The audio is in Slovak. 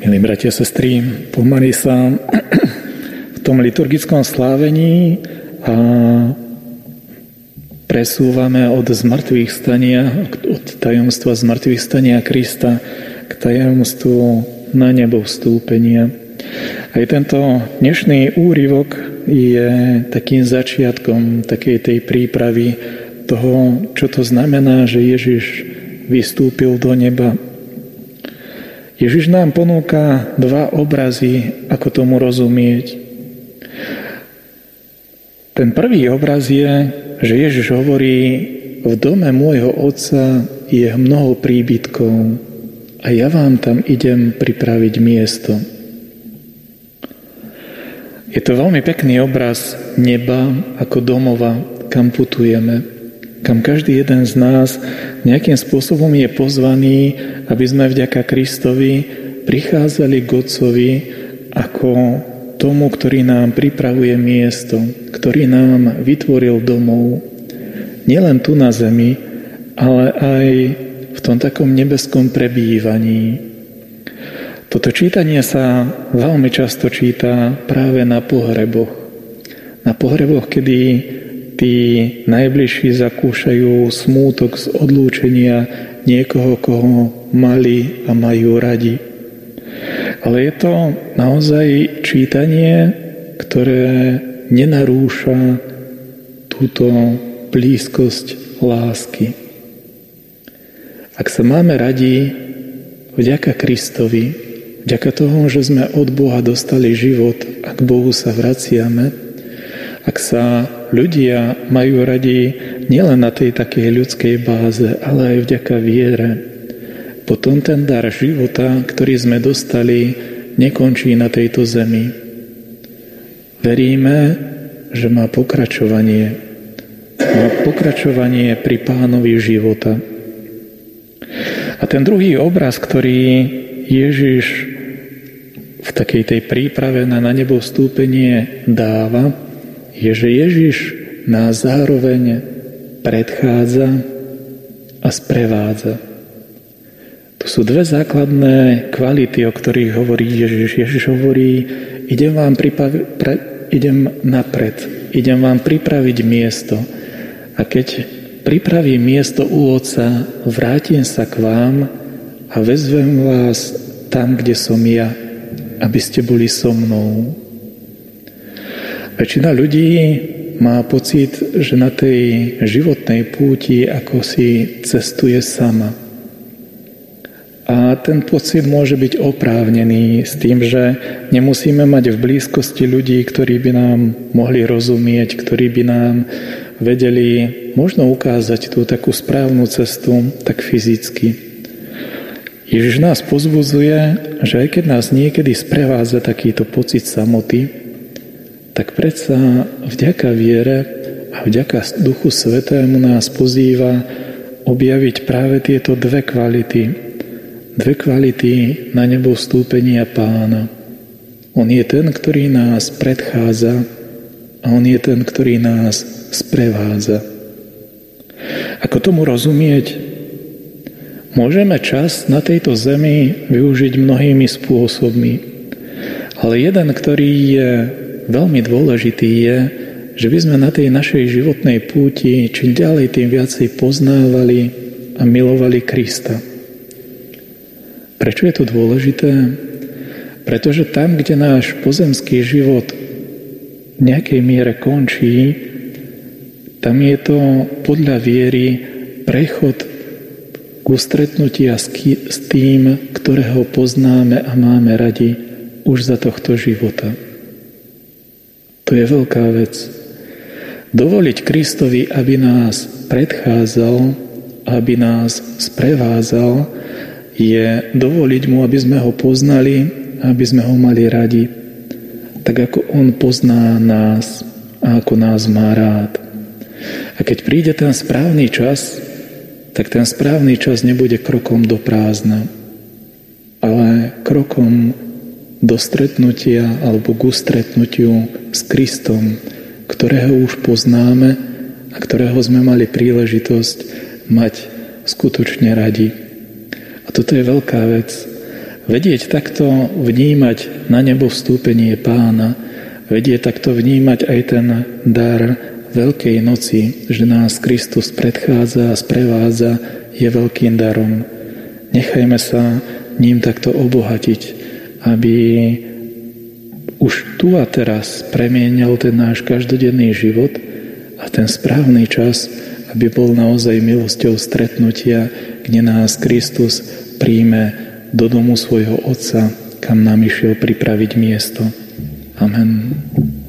Milí bratia a sestry, pomaly sa v tom liturgickom slávení a presúvame od zmrtvých stania, od tajomstva zmrtvých stania Krista k tajomstvu na nebo vstúpenia. Aj tento dnešný úryvok je takým začiatkom takej tej prípravy toho, čo to znamená, že Ježiš vystúpil do neba Ježiš nám ponúka dva obrazy, ako tomu rozumieť. Ten prvý obraz je, že Ježiš hovorí, v dome môjho otca je mnoho príbytkov a ja vám tam idem pripraviť miesto. Je to veľmi pekný obraz neba ako domova, kam putujeme kam každý jeden z nás nejakým spôsobom je pozvaný, aby sme vďaka Kristovi prichádzali k Otcovi ako tomu, ktorý nám pripravuje miesto, ktorý nám vytvoril domov. Nielen tu na zemi, ale aj v tom takom nebeskom prebývaní. Toto čítanie sa veľmi často číta práve na pohreboch. Na pohreboch, kedy tí najbližší zakúšajú smútok z odlúčenia niekoho, koho mali a majú radi. Ale je to naozaj čítanie, ktoré nenarúša túto blízkosť lásky. Ak sa máme radi vďaka Kristovi, vďaka toho, že sme od Boha dostali život a k Bohu sa vraciame, ak sa ľudia majú radi nielen na tej takej ľudskej báze, ale aj vďaka viere, potom ten dar života, ktorý sme dostali, nekončí na tejto zemi. Veríme, že má pokračovanie. Má pokračovanie pri pánovi života. A ten druhý obraz, ktorý Ježiš v takej tej príprave na na nebo vstúpenie dáva, je, že Ježiš nás zároveň predchádza a sprevádza. To sú dve základné kvality, o ktorých hovorí Ježiš. Ježiš hovorí, idem vám pripravi, pre, idem napred, idem vám pripraviť miesto. A keď pripravím miesto u Otca, vrátim sa k vám a vezvem vás tam, kde som ja, aby ste boli so mnou. Väčšina ľudí má pocit, že na tej životnej púti ako si cestuje sama. A ten pocit môže byť oprávnený s tým, že nemusíme mať v blízkosti ľudí, ktorí by nám mohli rozumieť, ktorí by nám vedeli možno ukázať tú takú správnu cestu tak fyzicky. Ježiš nás pozbudzuje, že aj keď nás niekedy sprevádza takýto pocit samoty, tak predsa vďaka viere a vďaka Duchu Svetému nás pozýva objaviť práve tieto dve kvality. Dve kvality na nebo vstúpenia pána. On je ten, ktorý nás predchádza a on je ten, ktorý nás sprevádza. Ako tomu rozumieť? Môžeme čas na tejto zemi využiť mnohými spôsobmi, ale jeden, ktorý je veľmi dôležitý je, že by sme na tej našej životnej púti čím ďalej tým viacej poznávali a milovali Krista. Prečo je to dôležité? Pretože tam, kde náš pozemský život v nejakej miere končí, tam je to podľa viery prechod k ustretnutia s tým, ktorého poznáme a máme radi už za tohto života. To je veľká vec. Dovoliť Kristovi, aby nás predchádzal, aby nás sprevádzal, je dovoliť mu, aby sme ho poznali, aby sme ho mali radi, tak ako on pozná nás a ako nás má rád. A keď príde ten správny čas, tak ten správny čas nebude krokom do prázdna, ale krokom do stretnutia alebo k stretnutiu s Kristom, ktorého už poznáme a ktorého sme mali príležitosť mať skutočne radi. A toto je veľká vec. vedieť takto vnímať na nebo vstúpenie pána, vedieť takto vnímať aj ten dar Veľkej noci, že nás Kristus predchádza a sprevádza, je veľkým darom. Nechajme sa ním takto obohatiť, aby už tu a teraz premienial ten náš každodenný život a ten správny čas, aby bol naozaj milosťou stretnutia, kde nás Kristus príjme do domu svojho Otca, kam nám išiel pripraviť miesto. Amen.